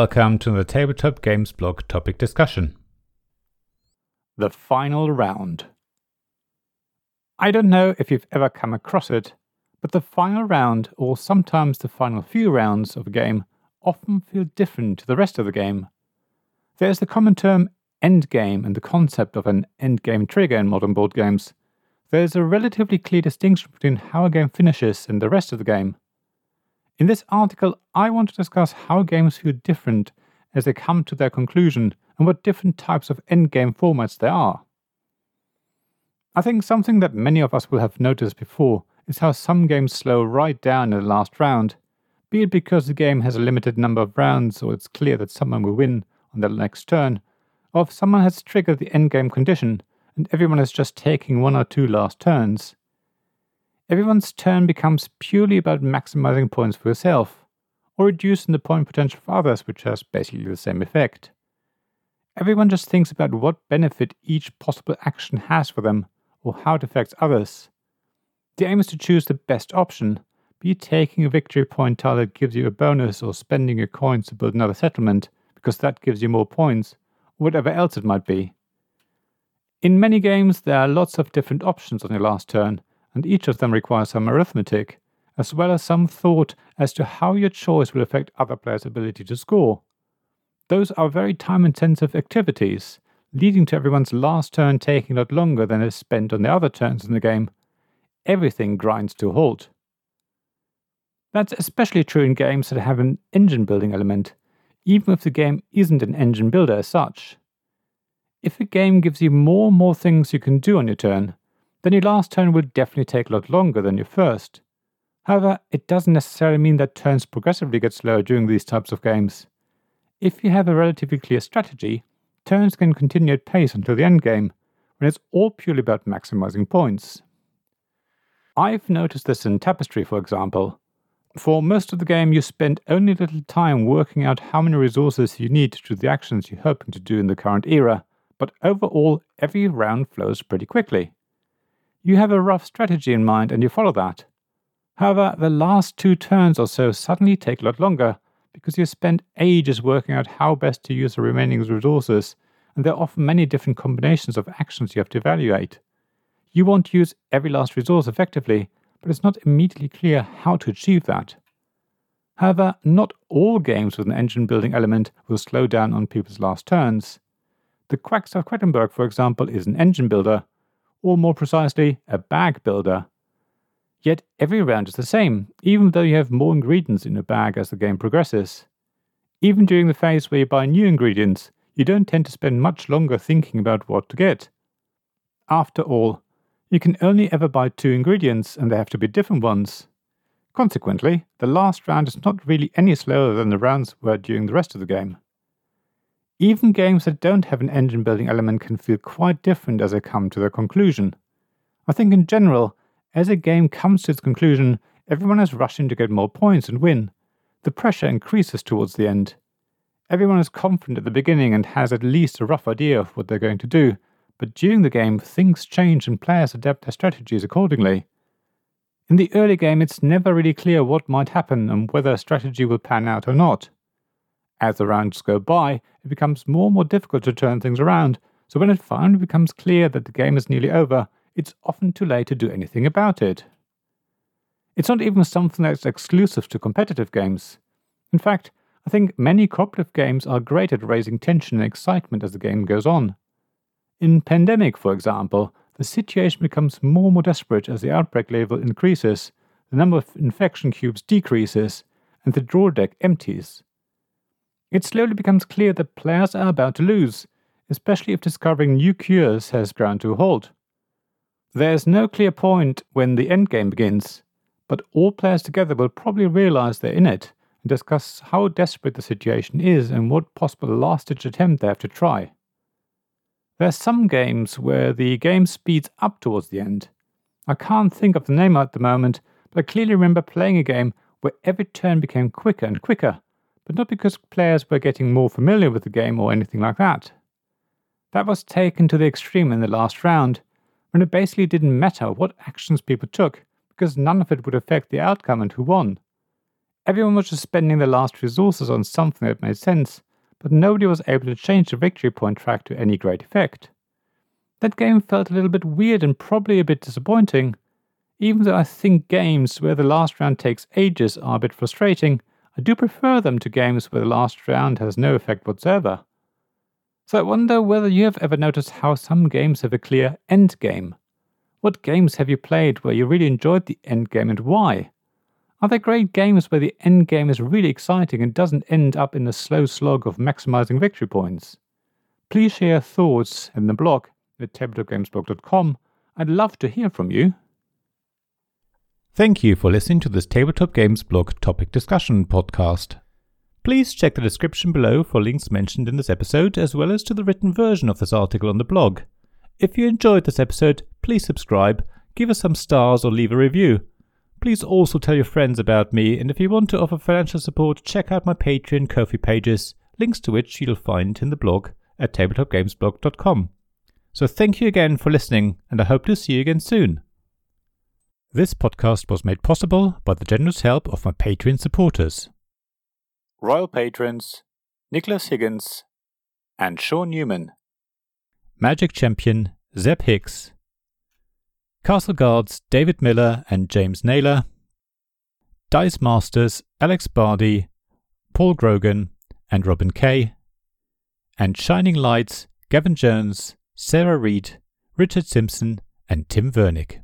welcome to the Tabletop Games blog topic discussion. The final round. I don't know if you've ever come across it, but the final round, or sometimes the final few rounds of a game, often feel different to the rest of the game. There's the common term endgame and the concept of an endgame trigger in modern board games. There's a relatively clear distinction between how a game finishes and the rest of the game. In this article, I want to discuss how games feel different as they come to their conclusion and what different types of endgame formats there are. I think something that many of us will have noticed before is how some games slow right down in the last round, be it because the game has a limited number of rounds or it's clear that someone will win on the next turn, or if someone has triggered the endgame condition and everyone is just taking one or two last turns everyone's turn becomes purely about maximizing points for yourself, or reducing the point potential for others, which has basically the same effect. Everyone just thinks about what benefit each possible action has for them, or how it affects others. The aim is to choose the best option, be taking a victory point tile that gives you a bonus, or spending your coins to build another settlement, because that gives you more points, or whatever else it might be. In many games, there are lots of different options on your last turn, and each of them requires some arithmetic, as well as some thought as to how your choice will affect other players' ability to score. Those are very time intensive activities, leading to everyone's last turn taking a lot longer than is spent on the other turns in the game. Everything grinds to a halt. That's especially true in games that have an engine building element, even if the game isn't an engine builder as such. If a game gives you more and more things you can do on your turn, then your last turn will definitely take a lot longer than your first. However, it doesn't necessarily mean that turns progressively get slower during these types of games. If you have a relatively clear strategy, turns can continue at pace until the end game, when it's all purely about maximizing points. I've noticed this in Tapestry, for example. For most of the game, you spend only little time working out how many resources you need to do the actions you're hoping to do in the current era, but overall, every round flows pretty quickly. You have a rough strategy in mind and you follow that. However, the last two turns or so suddenly take a lot longer because you spend ages working out how best to use the remaining resources, and there are often many different combinations of actions you have to evaluate. You want to use every last resource effectively, but it's not immediately clear how to achieve that. However, not all games with an engine building element will slow down on people's last turns. The Quacks of Quedlinburg, for example, is an engine builder, or more precisely, a bag builder. Yet every round is the same, even though you have more ingredients in your bag as the game progresses. Even during the phase where you buy new ingredients, you don't tend to spend much longer thinking about what to get. After all, you can only ever buy two ingredients and they have to be different ones. Consequently, the last round is not really any slower than the rounds were during the rest of the game. Even games that don't have an engine building element can feel quite different as they come to their conclusion. I think in general, as a game comes to its conclusion, everyone is rushing to get more points and win. The pressure increases towards the end. Everyone is confident at the beginning and has at least a rough idea of what they're going to do, but during the game, things change and players adapt their strategies accordingly. In the early game, it's never really clear what might happen and whether a strategy will pan out or not. As the rounds go by, it becomes more and more difficult to turn things around, so when it finally becomes clear that the game is nearly over, it's often too late to do anything about it. It's not even something that's exclusive to competitive games. In fact, I think many cooperative games are great at raising tension and excitement as the game goes on. In Pandemic, for example, the situation becomes more and more desperate as the outbreak level increases, the number of infection cubes decreases, and the draw deck empties it slowly becomes clear that players are about to lose, especially if discovering new cures has ground to a halt. There's no clear point when the endgame begins, but all players together will probably realize they're in it and discuss how desperate the situation is and what possible last ditch attempt they have to try. There are some games where the game speeds up towards the end. I can't think of the name at the moment, but I clearly remember playing a game where every turn became quicker and quicker but not because players were getting more familiar with the game or anything like that. That was taken to the extreme in the last round, when it basically didn't matter what actions people took, because none of it would affect the outcome and who won. Everyone was just spending their last resources on something that made sense, but nobody was able to change the victory point track to any great effect. That game felt a little bit weird and probably a bit disappointing. Even though I think games where the last round takes ages are a bit frustrating, I do prefer them to games where the last round has no effect whatsoever. So I wonder whether you have ever noticed how some games have a clear end game. What games have you played where you really enjoyed the end game and why? Are there great games where the end game is really exciting and doesn't end up in a slow slog of maximizing victory points? Please share thoughts in the blog at tabletopgamesblog.com. I'd love to hear from you. Thank you for listening to this Tabletop Games blog topic discussion podcast. Please check the description below for links mentioned in this episode, as well as to the written version of this article on the blog. If you enjoyed this episode, please subscribe, give us some stars, or leave a review. Please also tell your friends about me, and if you want to offer financial support, check out my Patreon Ko-fi pages, links to which you'll find in the blog at tabletopgamesblog.com. So thank you again for listening, and I hope to see you again soon. This podcast was made possible by the generous help of my Patreon supporters. Royal patrons Nicholas Higgins and Sean Newman. Magic Champion Zeb Hicks, Castle Guards David Miller and James Naylor, Dice Masters Alex Bardi, Paul Grogan and Robin Kay, and Shining Lights Gavin Jones, Sarah Reed, Richard Simpson, and Tim Vernick.